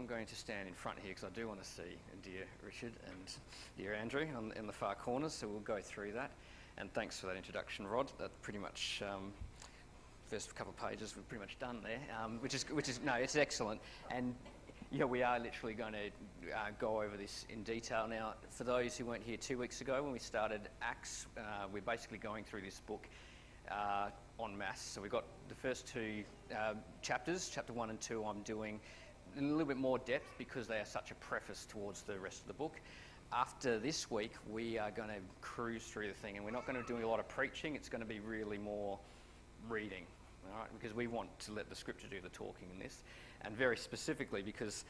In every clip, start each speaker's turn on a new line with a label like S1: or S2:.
S1: I'm going to stand in front here because I do want to see dear Richard and dear Andrew on, in the far corners, so we'll go through that. And thanks for that introduction, Rod. That pretty much um, first couple of pages we're pretty much done there, um, which is which is no, it's excellent. And yeah, we are literally going to uh, go over this in detail now. For those who weren't here two weeks ago when we started Acts, uh, we're basically going through this book uh, en masse. So we've got the first two uh, chapters, chapter one and two, I'm doing in a little bit more depth because they are such a preface towards the rest of the book. After this week, we are going to cruise through the thing, and we're not going to do a lot of preaching. It's going to be really more reading, all right? Because we want to let the scripture do the talking in this, and very specifically because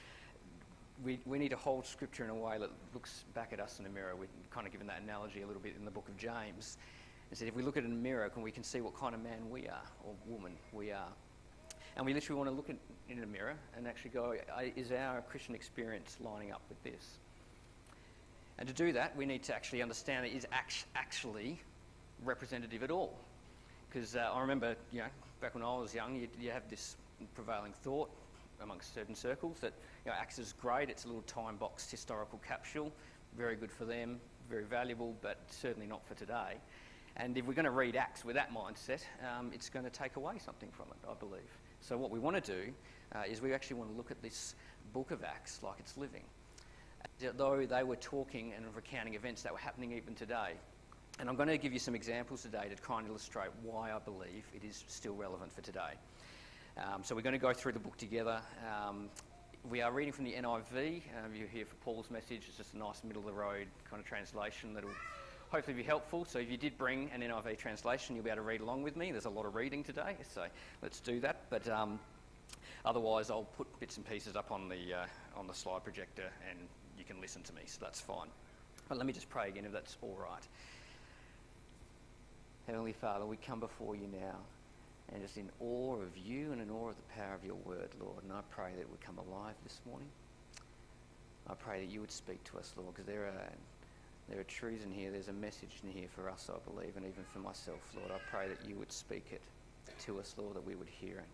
S1: we, we need to hold scripture in a way that looks back at us in a mirror. We've kind of given that analogy a little bit in the book of James. And said, if we look at it in a mirror, can we can see what kind of man we are or woman we are. And we literally want to look at, in a mirror and actually go, is our Christian experience lining up with this? And to do that, we need to actually understand it is actually representative at all. Because uh, I remember, you know, back when I was young, you, you have this prevailing thought amongst certain circles that you know, Acts is great. It's a little time boxed historical capsule, very good for them, very valuable, but certainly not for today. And if we're going to read Acts with that mindset, um, it's going to take away something from it, I believe. So, what we want to do uh, is we actually want to look at this book of Acts like it's living. Though they were talking and recounting events that were happening even today. And I'm going to give you some examples today to kind of illustrate why I believe it is still relevant for today. Um, so, we're going to go through the book together. Um, we are reading from the NIV. Um, you're here for Paul's message. It's just a nice middle of the road kind of translation that'll hopefully be helpful. So if you did bring an NIV translation, you'll be able to read along with me. There's a lot of reading today, so let's do that. But um, otherwise, I'll put bits and pieces up on the uh, on the slide projector, and you can listen to me. So that's fine. But let me just pray again, if that's all right. Heavenly Father, we come before you now and just in awe of you and in awe of the power of your word, Lord. And I pray that it would come alive this morning. I pray that you would speak to us, Lord, because there are there are truths in here. There's a message in here for us, I believe, and even for myself, Lord. I pray that you would speak it to us, Lord, that we would hear it,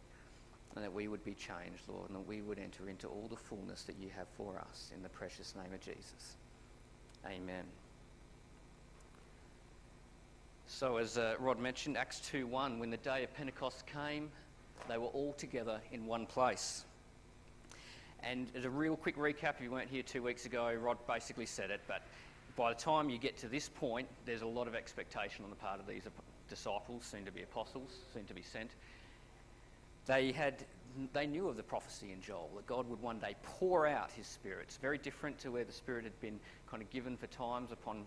S1: and that we would be changed, Lord, and that we would enter into all the fullness that you have for us in the precious name of Jesus. Amen. So, as uh, Rod mentioned, Acts 2 1, when the day of Pentecost came, they were all together in one place. And as a real quick recap, if you weren't here two weeks ago, Rod basically said it, but by the time you get to this point, there's a lot of expectation on the part of these disciples, soon to be apostles, soon to be sent. They had, they knew of the prophecy in Joel that God would one day pour out His Spirit. It's very different to where the Spirit had been kind of given for times upon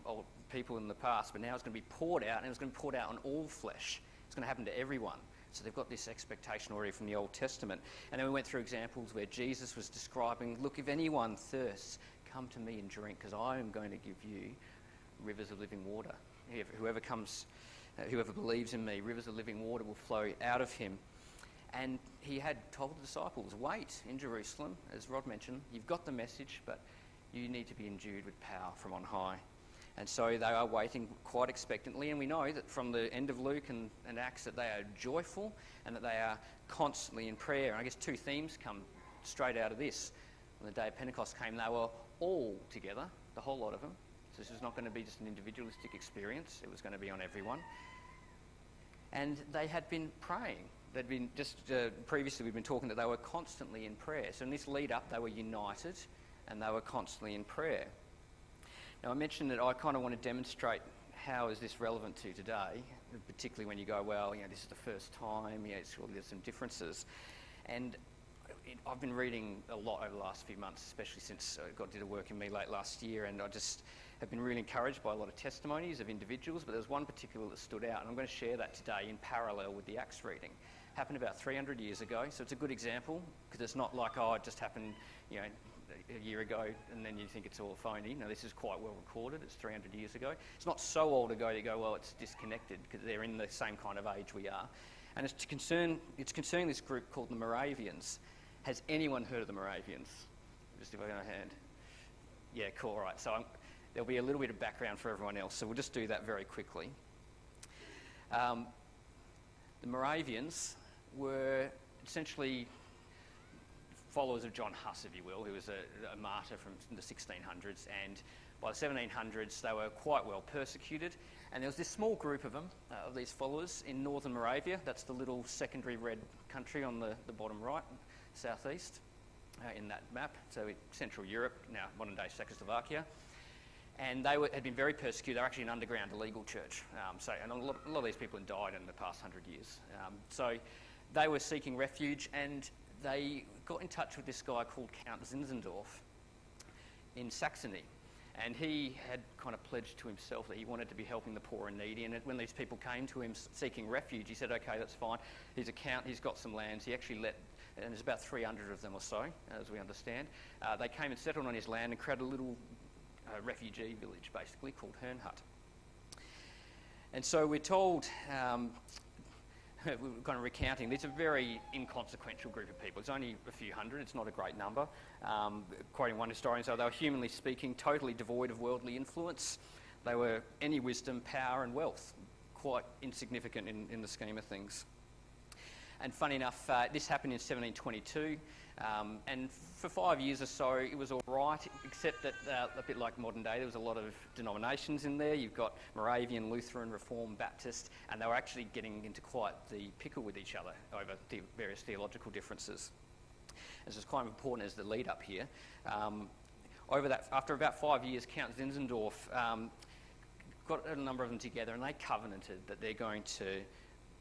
S1: people in the past, but now it's going to be poured out, and it's going to be poured out on all flesh. It's going to happen to everyone. So they've got this expectation already from the Old Testament. And then we went through examples where Jesus was describing, look, if anyone thirsts, Come to me and drink, because I am going to give you rivers of living water. Whoever comes, uh, whoever believes in me, rivers of living water will flow out of him. And he had told the disciples, wait in Jerusalem, as Rod mentioned, you've got the message, but you need to be endued with power from on high. And so they are waiting quite expectantly. And we know that from the end of Luke and, and Acts that they are joyful and that they are constantly in prayer. And I guess two themes come straight out of this. When the day of Pentecost came, they were all together, the whole lot of them. So this was not going to be just an individualistic experience, it was going to be on everyone. And they had been praying. They'd been just uh, previously, we've been talking that they were constantly in prayer. So in this lead up, they were united and they were constantly in prayer. Now, I mentioned that I kind of want to demonstrate how is this relevant to today, particularly when you go, well, you know, this is the first time, you know, there's some differences. And I've been reading a lot over the last few months, especially since uh, God did a work in me late last year, and I just have been really encouraged by a lot of testimonies of individuals, but there's one particular that stood out, and I'm going to share that today in parallel with the Acts reading. Happened about 300 years ago, so it's a good example because it's not like, oh, it just happened, you know, a year ago and then you think it's all phony. No, this is quite well recorded. It's 300 years ago. It's not so old ago you go, well, it's disconnected because they're in the same kind of age we are. And it's, to concern, it's concerning this group called the Moravians. Has anyone heard of the Moravians? Just if I can a hand. Yeah, cool. All right. So I'm, there'll be a little bit of background for everyone else. So we'll just do that very quickly. Um, the Moravians were essentially followers of John Huss, if you will, who was a, a martyr from the 1600s. And by the 1700s, they were quite well persecuted. And there was this small group of them, uh, of these followers, in northern Moravia. That's the little secondary red country on the, the bottom right, southeast, uh, in that map. So Central Europe, now modern day Czechoslovakia. And they were, had been very persecuted. They were actually an underground illegal church. Um, so, and a lot, a lot, of these people had died in the past hundred years. Um, so they were seeking refuge, and they got in touch with this guy called Count Zinzendorf in Saxony. And he had kind of pledged to himself that he wanted to be helping the poor and needy. And when these people came to him seeking refuge, he said, okay, that's fine. He's a count, he's got some lands. He actually let, and there's about 300 of them or so, as we understand. Uh, they came and settled on his land and created a little uh, refugee village, basically, called Herrnhut. And so we're told um, we're kind of recounting, it's a very inconsequential group of people. It's only a few hundred, it's not a great number. Um, quoting one historian, so they were humanly speaking totally devoid of worldly influence. They were any wisdom, power, and wealth, quite insignificant in, in the scheme of things. And funny enough, uh, this happened in 1722. Um, and for five years or so, it was all right, except that uh, a bit like modern day, there was a lot of denominations in there. You've got Moravian, Lutheran, Reformed, Baptist, and they were actually getting into quite the pickle with each other over the various theological differences. This is quite important as the lead up here. Um, over that, after about five years, Count Zinzendorf um, got a number of them together, and they covenanted that they're going to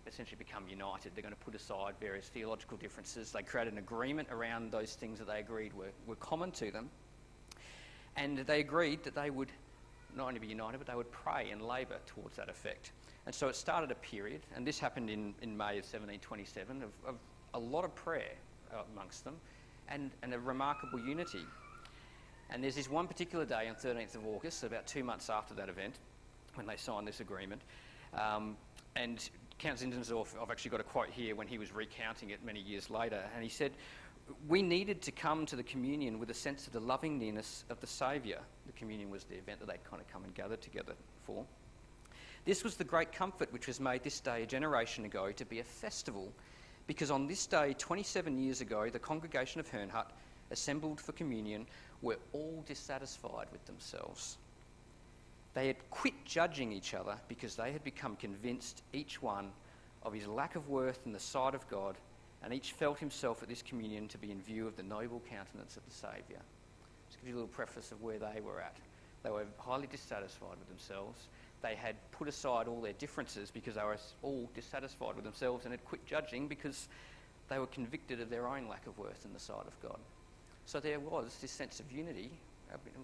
S1: essentially become united. They're going to put aside various theological differences. They create an agreement around those things that they agreed were, were common to them. And they agreed that they would not only be united, but they would pray and labour towards that effect. And so it started a period, and this happened in, in May of 1727, of, of a lot of prayer amongst them and, and a remarkable unity. And there's this one particular day on 13th of August, about two months after that event, when they signed this agreement. Um, and Count Zinzendorf, I've actually got a quote here when he was recounting it many years later, and he said, We needed to come to the communion with a sense of the loving nearness of the Saviour. The communion was the event that they'd kind of come and gather together for. This was the great comfort which was made this day a generation ago to be a festival, because on this day, 27 years ago, the congregation of Herrnhut, assembled for communion, were all dissatisfied with themselves they had quit judging each other because they had become convinced, each one, of his lack of worth in the sight of God, and each felt himself at this communion to be in view of the noble countenance of the Saviour. Just give you a little preface of where they were at. They were highly dissatisfied with themselves. They had put aside all their differences because they were all dissatisfied with themselves and had quit judging because they were convicted of their own lack of worth in the sight of God. So there was this sense of unity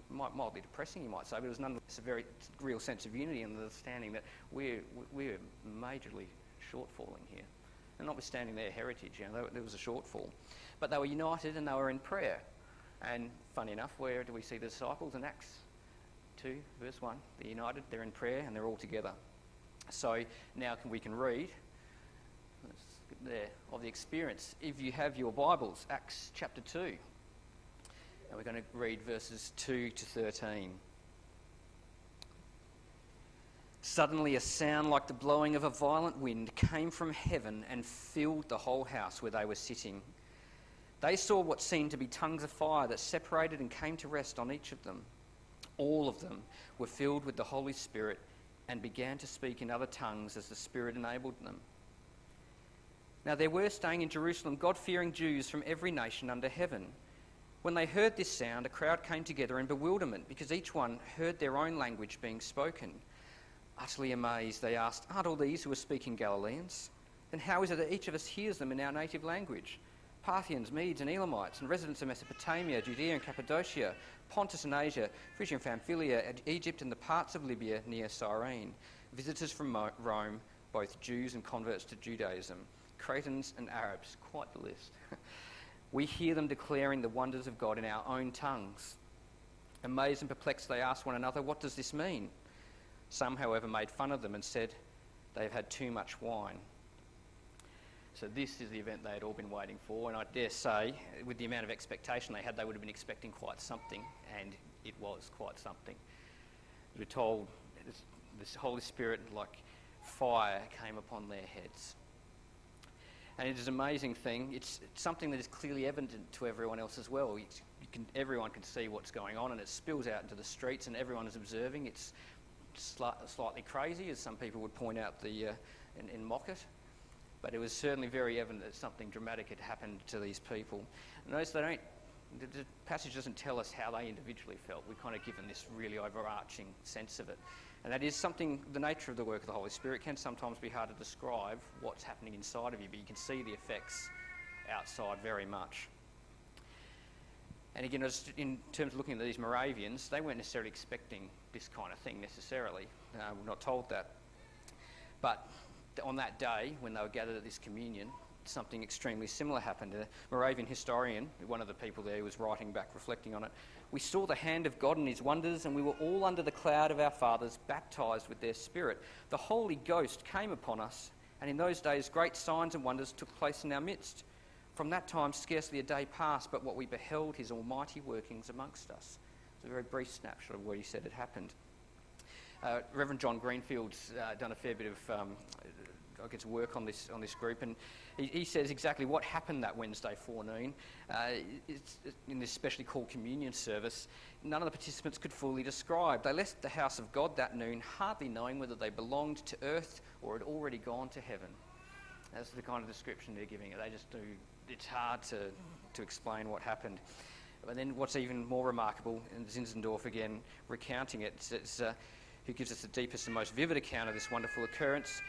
S1: mildly depressing, you might say, but it was nonetheless a very real sense of unity and understanding that we're, we're majorly shortfalling here. And notwithstanding their heritage, you know, there was a shortfall. But they were united and they were in prayer. And funny enough, where do we see the disciples? In Acts 2, verse 1. They're united, they're in prayer, and they're all together. So now can, we can read there of the experience. If you have your Bibles, Acts chapter 2. And we're going to read verses 2 to 13. Suddenly, a sound like the blowing of a violent wind came from heaven and filled the whole house where they were sitting. They saw what seemed to be tongues of fire that separated and came to rest on each of them. All of them were filled with the Holy Spirit and began to speak in other tongues as the Spirit enabled them. Now, there were staying in Jerusalem God fearing Jews from every nation under heaven. When they heard this sound, a crowd came together in bewilderment because each one heard their own language being spoken. Utterly amazed, they asked, Aren't all these who are speaking Galileans? Then how is it that each of us hears them in our native language? Parthians, Medes, and Elamites, and residents of Mesopotamia, Judea and Cappadocia, Pontus and Asia, Phrygia and Pamphylia, Egypt and the parts of Libya near Cyrene, visitors from Rome, both Jews and converts to Judaism, Cretans and Arabs, quite the list. we hear them declaring the wonders of God in our own tongues. Amazed and perplexed, they asked one another, What does this mean? Some, however, made fun of them and said, They've had too much wine. So, this is the event they had all been waiting for, and I dare say, with the amount of expectation they had, they would have been expecting quite something, and it was quite something. We're told this, this Holy Spirit, like fire, came upon their heads. And it is an amazing thing. It's, it's something that is clearly evident to everyone else as well. It's, can, everyone can see what's going on, and it spills out into the streets, and everyone is observing. It's sli- slightly crazy, as some people would point out the, uh, and mock it. But it was certainly very evident that something dramatic had happened to these people. Notice they don't the, the, passage doesn't tell us how they individually felt. We're kind of given this really overarching sense of it. And that is something, the nature of the work of the Holy Spirit can sometimes be hard to describe what's happening inside of you, but you can see the effects outside very much. And again, in terms of looking at these Moravians, they weren't necessarily expecting this kind of thing necessarily. Uh, we're not told that. But on that day, when they were gathered at this communion, something extremely similar happened. A Moravian historian, one of the people there, was writing back, reflecting on it. We saw the hand of God and his wonders, and we were all under the cloud of our fathers, baptized with their spirit. The Holy Ghost came upon us, and in those days great signs and wonders took place in our midst. From that time, scarcely a day passed, but what we beheld his almighty workings amongst us. It's a very brief snapshot of what he said had happened. Uh, Reverend John Greenfield's uh, done a fair bit of um, I get to work on this on this group, and he, he says exactly what happened that Wednesday forenoon. Uh, it's, in this specially called communion service, none of the participants could fully describe. They left the house of God that noon, hardly knowing whether they belonged to earth or had already gone to heaven. That's the kind of description they're giving it. They just do. It's hard to to explain what happened. And then what's even more remarkable, and Zinzendorf again recounting it, it's, uh, who gives us the deepest and most vivid account of this wonderful occurrence.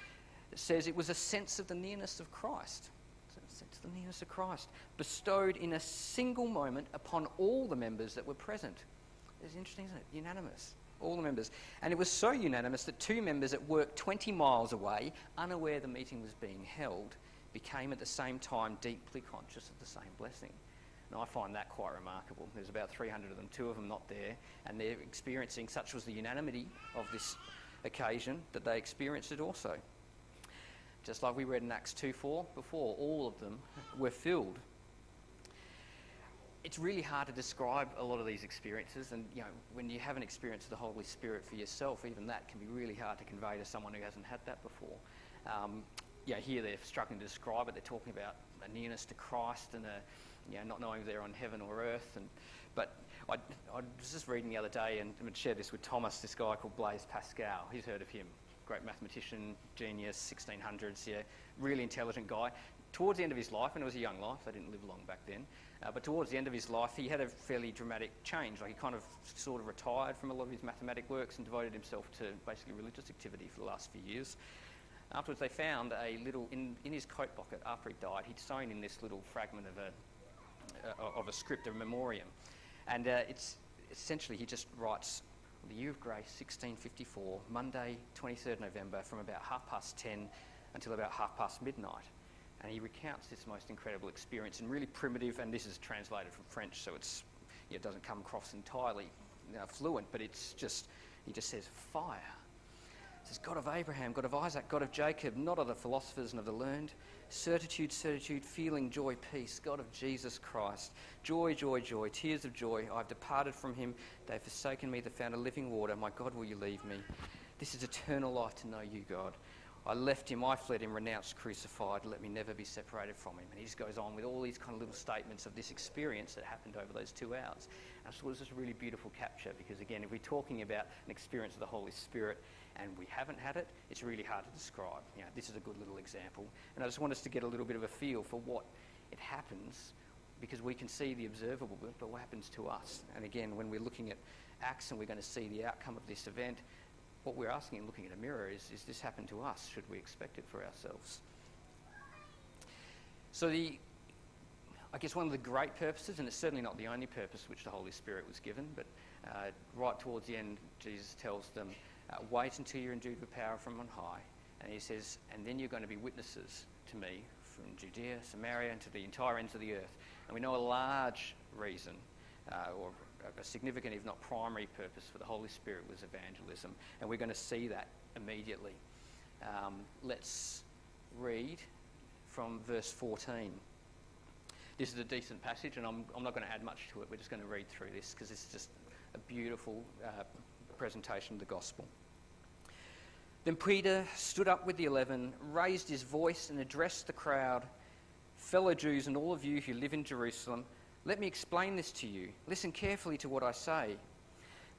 S1: It says it was a sense of the nearness of Christ. Sense of the nearness of Christ, bestowed in a single moment upon all the members that were present. It's interesting, isn't it? Unanimous. All the members. And it was so unanimous that two members at work 20 miles away, unaware the meeting was being held, became at the same time deeply conscious of the same blessing. And I find that quite remarkable. There's about 300 of them, two of them not there, and they're experiencing, such was the unanimity of this occasion, that they experienced it also just like we read in Acts 2 4 before, all of them were filled. It's really hard to describe a lot of these experiences, and you know, when you haven't experienced the Holy Spirit for yourself, even that can be really hard to convey to someone who hasn't had that before. Um, yeah, here they're struggling to describe it. They're talking about a nearness to Christ and a, you know, not knowing they're on heaven or earth. And, but I, I was just reading the other day and I shared this with Thomas, this guy called Blaise Pascal. He's heard of him great mathematician, genius, 1600s, yeah, really intelligent guy. Towards the end of his life, and it was a young life, they didn't live long back then, uh, but towards the end of his life, he had a fairly dramatic change. Like he kind of sort of retired from a lot of his mathematic works and devoted himself to basically religious activity for the last few years. Afterwards, they found a little, in, in his coat pocket after he died, he'd sewn in this little fragment of a, uh, of a script, of a memoriam. And uh, it's essentially, he just writes the year of grace, 1654, Monday, 23rd November, from about half past 10 until about half past midnight. And he recounts this most incredible experience in really primitive, and this is translated from French, so it's, it doesn't come across entirely you know, fluent, but it's just, he just says, fire. Says, God of Abraham, God of Isaac, God of Jacob, not of the philosophers and of the learned, certitude, certitude, feeling, joy, peace, God of Jesus Christ. Joy, joy, joy, tears of joy. I've departed from him. They've forsaken me, they found a living water. My God, will you leave me? This is eternal life to know you, God. I left him, I fled him, renounced, crucified. Let me never be separated from him. And he just goes on with all these kind of little statements of this experience that happened over those two hours. I thought it was just a really beautiful capture because, again, if we're talking about an experience of the Holy Spirit, and we haven't had it, it's really hard to describe. You know, this is a good little example. And I just want us to get a little bit of a feel for what it happens because we can see the observable, but what happens to us? And again, when we're looking at Acts and we're going to see the outcome of this event, what we're asking and looking at a mirror is, is this happen to us? Should we expect it for ourselves? So the, I guess one of the great purposes, and it's certainly not the only purpose which the Holy Spirit was given, but uh, right towards the end, Jesus tells them, uh, wait until you're endued with power from on high. And he says, and then you're going to be witnesses to me from Judea, Samaria, and to the entire ends of the earth. And we know a large reason, uh, or a significant, if not primary, purpose for the Holy Spirit was evangelism. And we're going to see that immediately. Um, let's read from verse 14. This is a decent passage, and I'm, I'm not going to add much to it. We're just going to read through this because it's just a beautiful uh, presentation of the gospel. Then Peter stood up with the eleven, raised his voice, and addressed the crowd Fellow Jews and all of you who live in Jerusalem, let me explain this to you. Listen carefully to what I say.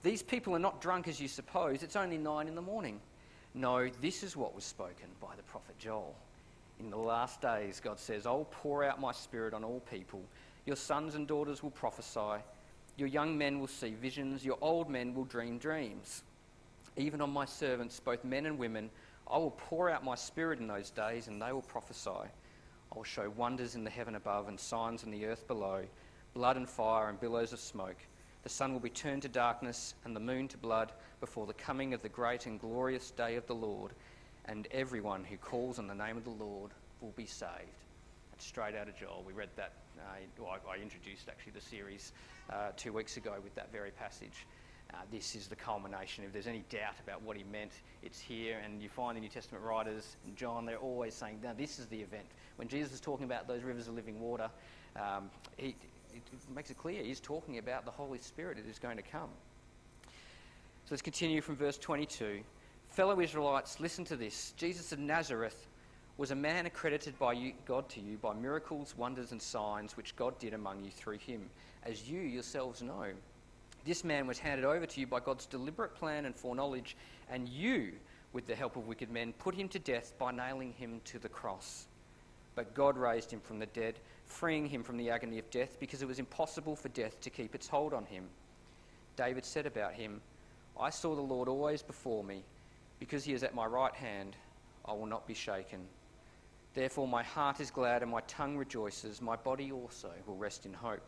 S1: These people are not drunk as you suppose. It's only nine in the morning. No, this is what was spoken by the prophet Joel. In the last days, God says, I'll pour out my spirit on all people. Your sons and daughters will prophesy. Your young men will see visions. Your old men will dream dreams. Even on my servants, both men and women, I will pour out my spirit in those days, and they will prophesy. I will show wonders in the heaven above and signs in the earth below blood and fire and billows of smoke. The sun will be turned to darkness and the moon to blood before the coming of the great and glorious day of the Lord, and everyone who calls on the name of the Lord will be saved. That's straight out of Joel. We read that, uh, well, I, introduced actually the series uh, two weeks ago with that very passage. Uh, this is the culmination. If there's any doubt about what he meant, it's here. And you find the New Testament writers and John, they're always saying, now this is the event. When Jesus is talking about those rivers of living water, um, he, it makes it clear he's talking about the Holy Spirit that is going to come. So let's continue from verse 22. Fellow Israelites, listen to this. Jesus of Nazareth was a man accredited by you, God to you by miracles, wonders, and signs which God did among you through him, as you yourselves know. This man was handed over to you by God's deliberate plan and foreknowledge, and you, with the help of wicked men, put him to death by nailing him to the cross. But God raised him from the dead, freeing him from the agony of death, because it was impossible for death to keep its hold on him. David said about him, I saw the Lord always before me. Because he is at my right hand, I will not be shaken. Therefore, my heart is glad and my tongue rejoices. My body also will rest in hope.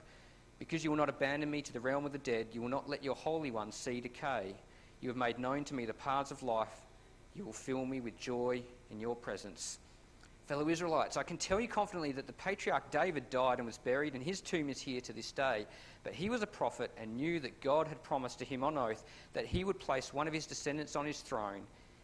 S1: Because you will not abandon me to the realm of the dead, you will not let your Holy One see decay. You have made known to me the paths of life. You will fill me with joy in your presence. Fellow Israelites, I can tell you confidently that the patriarch David died and was buried, and his tomb is here to this day. But he was a prophet and knew that God had promised to him on oath that he would place one of his descendants on his throne.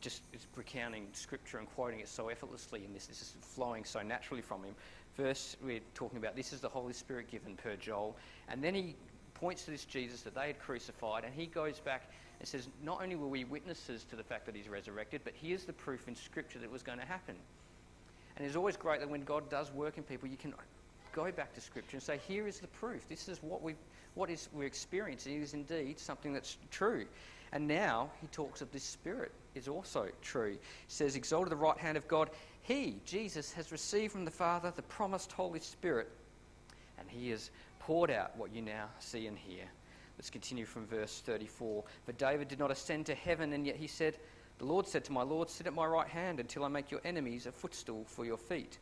S1: just is recounting scripture and quoting it so effortlessly in this. This is flowing so naturally from him. First, we're talking about this is the Holy Spirit given per Joel. And then he points to this Jesus that they had crucified, and he goes back and says, not only were we witnesses to the fact that he's resurrected, but here's the proof in Scripture that it was going to happen. And it's always great that when God does work in people, you can go back to Scripture and say, here is the proof. This is what, we what is, we're experiencing is indeed something that's true. And now he talks of this Spirit is also true. He says, exalted the right hand of God. He, Jesus, has received from the Father the promised Holy Spirit, and he has poured out what you now see and hear. Let's continue from verse 34. For David did not ascend to heaven, and yet he said, The Lord said to my Lord, Sit at my right hand until I make your enemies a footstool for your feet.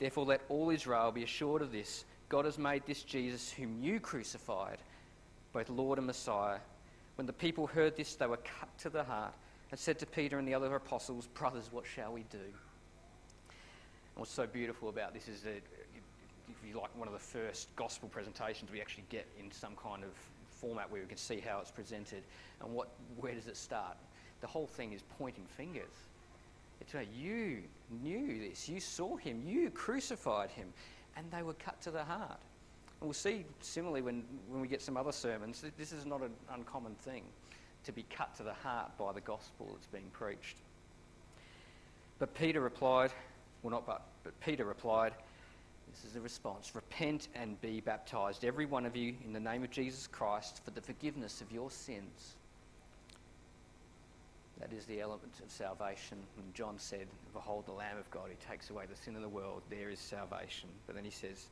S1: Therefore, let all Israel be assured of this God has made this Jesus, whom you crucified, both Lord and Messiah. When the people heard this, they were cut to the heart and said to Peter and the other apostles, Brothers, what shall we do? And what's so beautiful about this is that if you like, one of the first gospel presentations we actually get in some kind of format where we can see how it's presented. And what, where does it start? The whole thing is pointing fingers. It's like, you knew this, you saw him, you crucified him, and they were cut to the heart. And we'll see similarly when, when we get some other sermons, this is not an uncommon thing to be cut to the heart by the gospel that's being preached. But Peter replied, well, not but, but Peter replied, this is the response Repent and be baptized, every one of you, in the name of Jesus Christ, for the forgiveness of your sins. That is the element of salvation. When John said, Behold the Lamb of God who takes away the sin of the world, there is salvation. But then he says,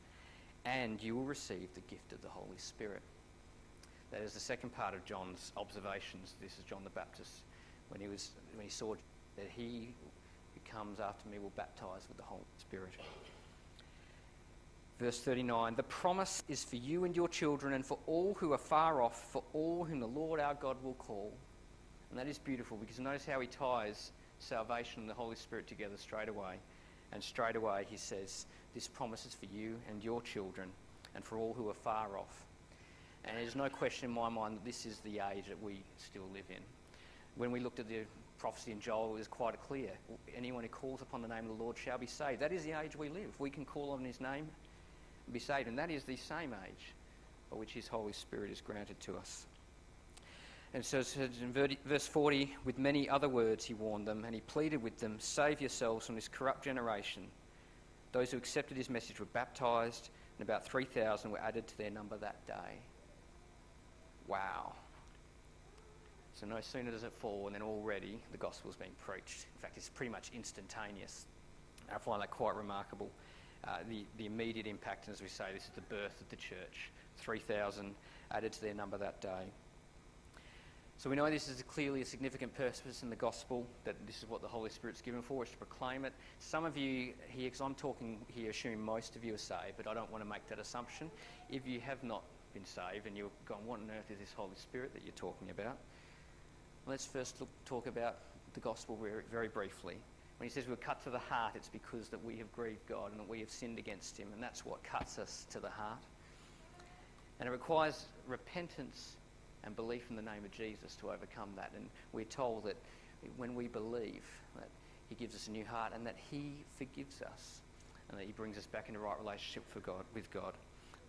S1: And you will receive the gift of the Holy Spirit. That is the second part of John's observations. This is John the Baptist when he, was, when he saw that he who comes after me will baptize with the Holy Spirit. Verse 39 The promise is for you and your children, and for all who are far off, for all whom the Lord our God will call. And that is beautiful because notice how he ties salvation and the Holy Spirit together straight away. And straight away he says, This promise is for you and your children, and for all who are far off. And there's no question in my mind that this is the age that we still live in. When we looked at the prophecy in Joel, it was quite clear. Anyone who calls upon the name of the Lord shall be saved. That is the age we live. We can call on his name and be saved. And that is the same age by which his Holy Spirit is granted to us. And so it says in verse 40, with many other words he warned them, and he pleaded with them, Save yourselves from this corrupt generation. Those who accepted his message were baptized, and about 3,000 were added to their number that day. Wow. So no sooner does it fall, and then already the gospel is being preached. In fact, it's pretty much instantaneous. I find that quite remarkable. Uh, the, the immediate impact, and as we say, this is the birth of the church. 3,000 added to their number that day. So we know this is clearly a significant purpose in the gospel, that this is what the Holy Spirit's given for, is to proclaim it. Some of you here, because I'm talking here, assume most of you are saved, but I don't want to make that assumption. If you have not been saved and you're going, what on earth is this Holy Spirit that you're talking about? Let's first look, talk about the gospel very, very briefly. When he says we're cut to the heart, it's because that we have grieved God and that we have sinned against him, and that's what cuts us to the heart. And it requires repentance and belief in the name of Jesus to overcome that. And we're told that when we believe that he gives us a new heart and that he forgives us and that he brings us back into right relationship for God, with God.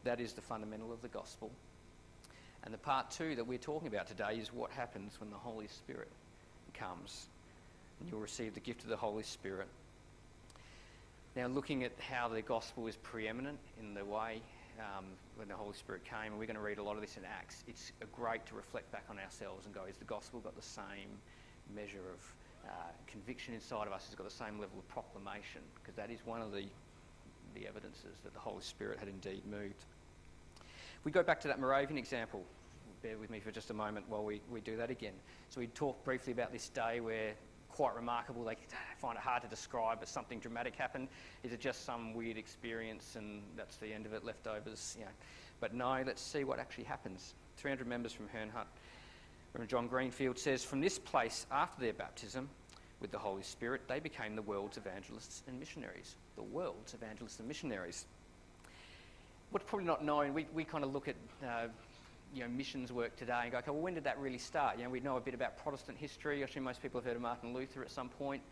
S1: That is the fundamental of the gospel. And the part two that we're talking about today is what happens when the Holy Spirit comes. And you'll receive the gift of the Holy Spirit. Now, looking at how the gospel is preeminent in the way um, when the Holy Spirit came, and we're going to read a lot of this in Acts, it's great to reflect back on ourselves and go, is the gospel got the same measure of uh, conviction inside of us? Has got the same level of proclamation? Because that is one of the, the evidences that the Holy Spirit had indeed moved. We go back to that Moravian example. Bear with me for just a moment while we, we do that again. So we talked briefly about this day where quite remarkable. They find it hard to describe, but something dramatic happened. Is it just some weird experience and that's the end of it, leftovers? You know. But no, let's see what actually happens. 300 members from Herrnhut. Reverend John Greenfield says, From this place, after their baptism with the Holy Spirit, they became the world's evangelists and missionaries. The world's evangelists and missionaries. What's probably not known, we, we kind of look at uh, you know, missions work today and go, okay, well, when did that really start? You know, we know a bit about Protestant history. I assume most people have heard of Martin Luther at some point.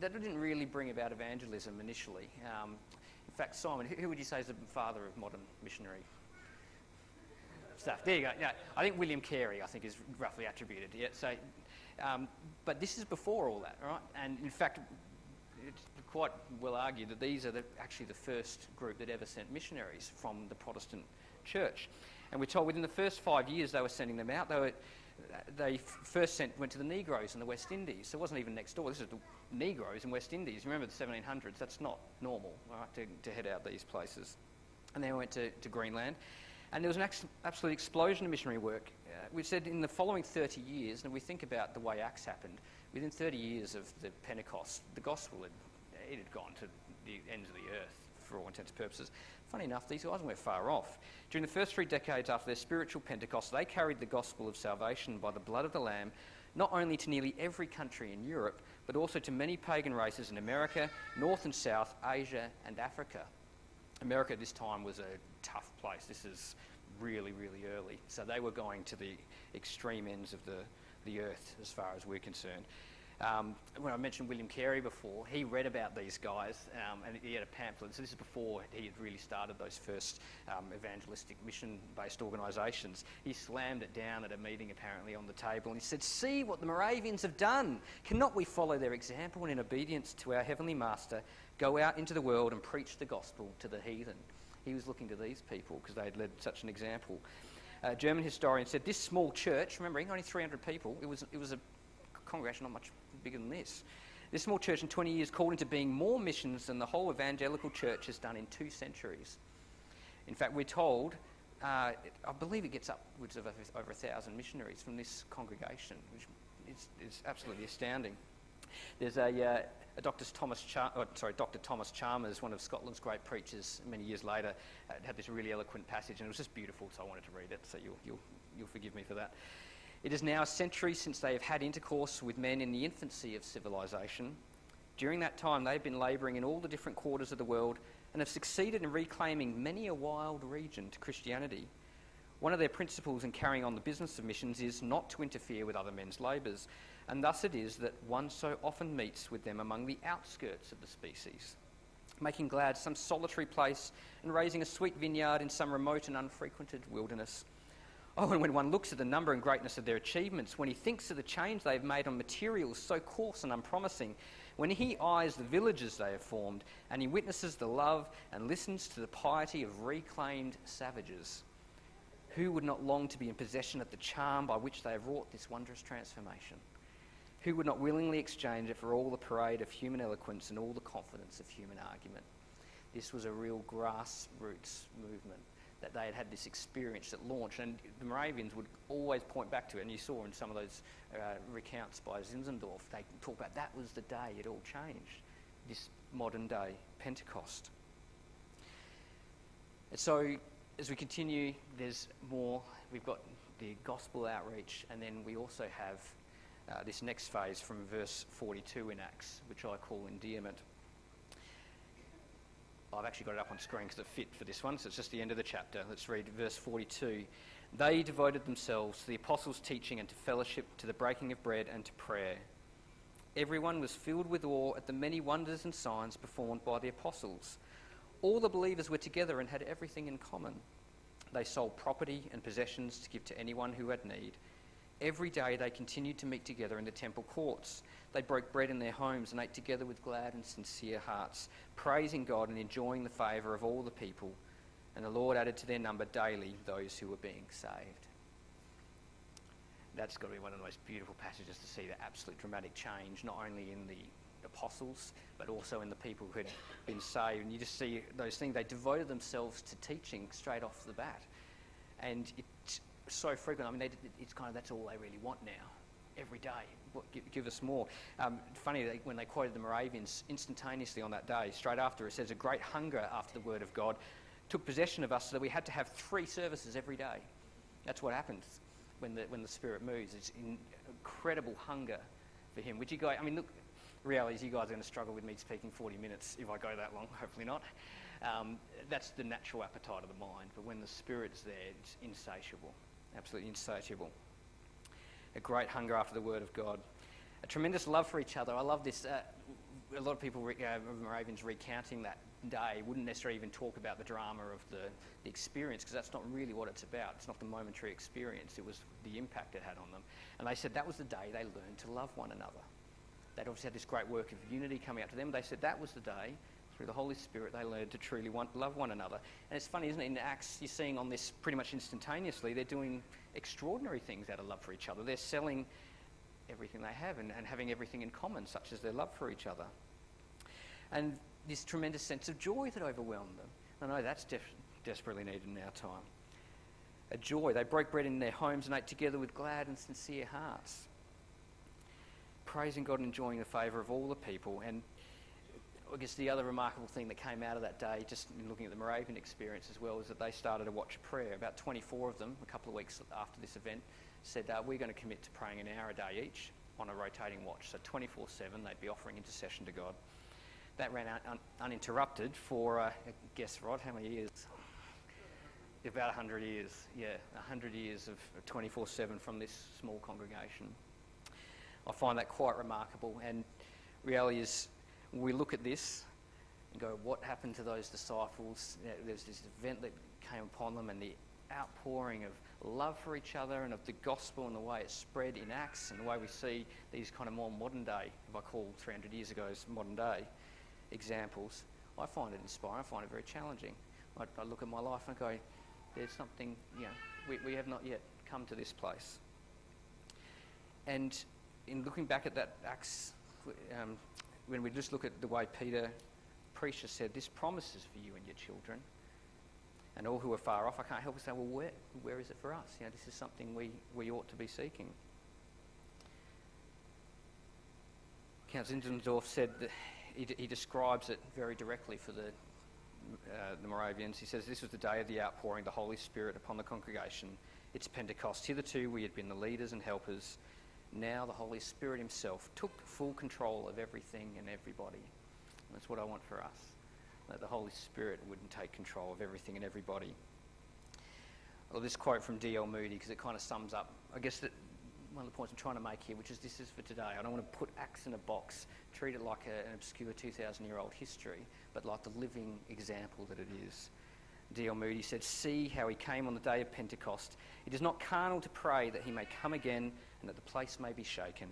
S1: That didn't really bring about evangelism initially. Um, in fact, Simon, who, who, would you say is the father of modern missionary stuff? There you go. Yeah, I think William Carey, I think, is roughly attributed. Yeah, so, um, but this is before all that, right? And in fact, it's quite well argued that these are the, actually the first group that ever sent missionaries from the Protestant church. And we're told within the first five years they were sending them out. They, were, they first sent, went to the Negroes in the West Indies. So it wasn't even next door. This is the Negroes in West Indies. Remember the 1700s? That's not normal, right, to, to head out these places. And then we went to, to Greenland. And there was an absolute explosion of missionary work. Uh, we said in the following 30 years, and we think about the way Acts happened, within 30 years of the Pentecost, the gospel had, it had gone to the ends of the earth for all intents and purposes. Funny enough, these guys weren't far off. During the first three decades after their spiritual Pentecost, they carried the gospel of salvation by the blood of the Lamb not only to nearly every country in Europe, but also to many pagan races in America, North and South, Asia, and Africa. America at this time was a tough place. This is really, really early. So they were going to the extreme ends of the, the earth as far as we're concerned. Um, when I mentioned William Carey before, he read about these guys um, and he had a pamphlet. So this is before he had really started those first um, evangelistic mission-based organisations. He slammed it down at a meeting apparently on the table and he said, "See what the Moravians have done. Cannot we follow their example and in obedience to our heavenly Master go out into the world and preach the gospel to the heathen?" He was looking to these people because they had led such an example. A German historian said, "This small church, remembering only 300 people, it was it was a congregation not much bigger than this. This small church in 20 years called into being more missions than the whole evangelical church has done in two centuries. In fact, we're told, uh, I believe it gets upwards of over a thousand missionaries from this congregation, which is, is absolutely astounding. There's a, uh, a Dr. Thomas, Char- oh, sorry, Dr. Thomas Chalmers, one of Scotland's great preachers, many years later, uh, had this really eloquent passage, and it was just beautiful, so I wanted to read it. So you'll, you'll, you'll forgive me for that. It is now a century since they have had intercourse with men in the infancy of civilization. During that time, they've been labouring in all the different quarters of the world and have succeeded in reclaiming many a wild region to Christianity. One of their principles in carrying on the business of missions is not to interfere with other men's labours, and thus it is that one so often meets with them among the outskirts of the species, making glad some solitary place and raising a sweet vineyard in some remote and unfrequented wilderness. Oh, and when one looks at the number and greatness of their achievements, when he thinks of the change they have made on materials so coarse and unpromising, when he eyes the villages they have formed, and he witnesses the love and listens to the piety of reclaimed savages, who would not long to be in possession of the charm by which they have wrought this wondrous transformation? Who would not willingly exchange it for all the parade of human eloquence and all the confidence of human argument? This was a real grassroots movement that they had had this experience at launch. And the Moravians would always point back to it. And you saw in some of those uh, recounts by Zinzendorf, they talk about that was the day it all changed, this modern day Pentecost. And so as we continue, there's more. We've got the gospel outreach, and then we also have uh, this next phase from verse 42 in Acts, which I call endearment. I've actually got it up on screen because it fit for this one, so it's just the end of the chapter. Let's read verse 42. They devoted themselves to the apostles' teaching and to fellowship, to the breaking of bread and to prayer. Everyone was filled with awe at the many wonders and signs performed by the apostles. All the believers were together and had everything in common. They sold property and possessions to give to anyone who had need. Every day they continued to meet together in the temple courts. They broke bread in their homes and ate together with glad and sincere hearts, praising God and enjoying the favour of all the people. And the Lord added to their number daily those who were being saved. That's got to be one of the most beautiful passages to see the absolute dramatic change, not only in the apostles, but also in the people who had been saved. And you just see those things. They devoted themselves to teaching straight off the bat. And it's so frequent. I mean, they, it's kind of that's all they really want now. Every day, give, give us more. Um, funny, they, when they quoted the Moravians, instantaneously on that day, straight after, it says, A great hunger after the word of God took possession of us so that we had to have three services every day. That's what happens when the, when the Spirit moves. It's incredible hunger for Him. Would you guys, I mean, look, reality is you guys are going to struggle with me speaking 40 minutes if I go that long, hopefully not. Um, that's the natural appetite of the mind, but when the Spirit's there, it's insatiable, absolutely insatiable. A great hunger after the Word of God, a tremendous love for each other. I love this. Uh, a lot of people, uh, Moravians recounting that day, wouldn't necessarily even talk about the drama of the, the experience because that's not really what it's about. It's not the momentary experience, it was the impact it had on them. And they said that was the day they learned to love one another. They'd obviously had this great work of unity coming up to them. They said that was the day, through the Holy Spirit, they learned to truly want, love one another. And it's funny, isn't it? In Acts, you're seeing on this pretty much instantaneously, they're doing extraordinary things out of love for each other. They're selling everything they have and, and having everything in common, such as their love for each other. And this tremendous sense of joy that overwhelmed them. I know that's def- desperately needed in our time. A joy. They broke bread in their homes and ate together with glad and sincere hearts praising God and enjoying the favour of all the people. And I guess the other remarkable thing that came out of that day, just in looking at the Moravian experience as well, is that they started a watch prayer. About 24 of them, a couple of weeks after this event, said, uh, We're going to commit to praying an hour a day each on a rotating watch. So 24 7, they'd be offering intercession to God. That ran un- uninterrupted for, uh, guess, Rod, how many years? About 100 years, yeah, 100 years of 24 7 from this small congregation. I find that quite remarkable. And reality is, we look at this and go, what happened to those disciples? There's this event that came upon them and the outpouring of love for each other and of the gospel and the way it spread in Acts and the way we see these kind of more modern day, if I call 300 years ago as modern day examples, I find it inspiring. I find it very challenging. I, I look at my life and go, there's something, you know, we, we have not yet come to this place. And in looking back at that Acts, um, when we just look at the way Peter preacher said, this promises for you and your children. And all who are far off, I can't help but say, well, where, where is it for us? You know, this is something we, we ought to be seeking. Count Zinzendorf said that he, he describes it very directly for the, uh, the Moravians. He says, This was the day of the outpouring of the Holy Spirit upon the congregation. It's Pentecost. Hitherto we had been the leaders and helpers now the Holy Spirit Himself took full control of everything and everybody. That's what I want for us. That the Holy Spirit wouldn't take control of everything and everybody. or this quote from D.L. Moody, because it kind of sums up, I guess, that one of the points I'm trying to make here, which is this is for today. I don't want to put Acts in a box, treat it like a, an obscure 2,000 year old history, but like the living example that it is. D.L. Moody said, See how he came on the day of Pentecost. It is not carnal to pray that he may come again and that the place may be shaken.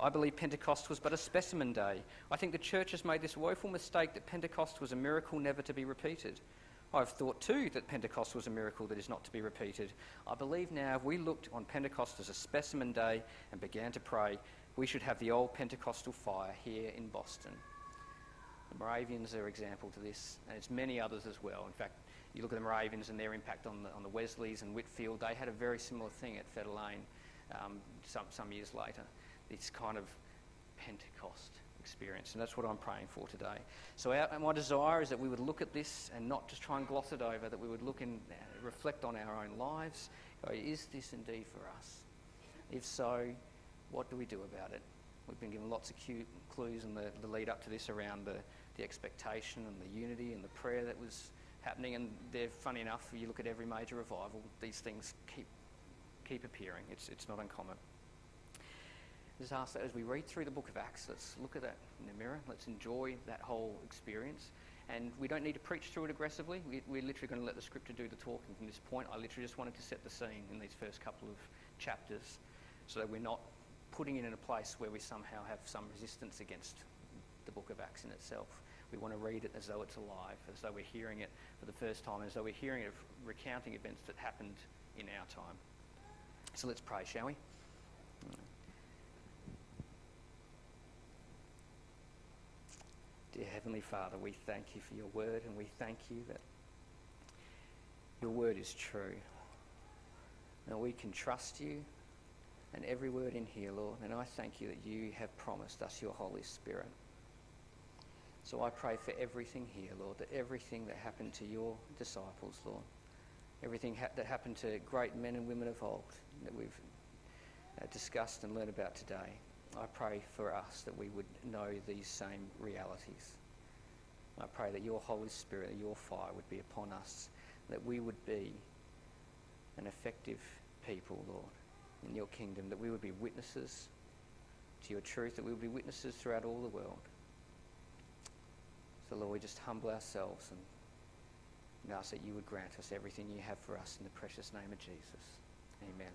S1: I believe Pentecost was but a specimen day. I think the church has made this woeful mistake that Pentecost was a miracle never to be repeated. I've thought too that Pentecost was a miracle that is not to be repeated. I believe now if we looked on Pentecost as a specimen day and began to pray, we should have the old Pentecostal fire here in Boston. The Moravians are an example to this, and it's many others as well. In fact, you look at the Moravians and their impact on the, on the Wesleys and Whitefield, they had a very similar thing at Fetter Lane um, some, some years later. This kind of Pentecost experience, and that's what I'm praying for today. So, our, my desire is that we would look at this and not just try and gloss it over, that we would look and uh, reflect on our own lives. Is this indeed for us? If so, what do we do about it? We've been given lots of cute clues in the, the lead up to this around the, the expectation and the unity and the prayer that was happening. And they're funny enough, you look at every major revival, these things keep, keep appearing. It's, it's not uncommon. Just ask that as we read through the book of Acts, let's look at that in the mirror. Let's enjoy that whole experience. And we don't need to preach through it aggressively. We, we're literally going to let the scripture do the talking from this point. I literally just wanted to set the scene in these first couple of chapters so that we're not putting it in a place where we somehow have some resistance against the book of Acts in itself. We want to read it as though it's alive, as though we're hearing it for the first time, as though we're hearing it recounting events that happened in our time. So let's pray, shall we? Dear Heavenly Father, we thank you for your word and we thank you that your word is true. Now we can trust you and every word in here, Lord. And I thank you that you have promised us your Holy Spirit. So I pray for everything here, Lord, that everything that happened to your disciples, Lord, everything ha- that happened to great men and women of old that we've uh, discussed and learned about today, I pray for us that we would know these same realities. I pray that your Holy Spirit, your fire would be upon us, that we would be an effective people, Lord, in your kingdom, that we would be witnesses to your truth, that we would be witnesses throughout all the world. So, Lord, we just humble ourselves and ask that you would grant us everything you have for us in the precious name of Jesus. Amen.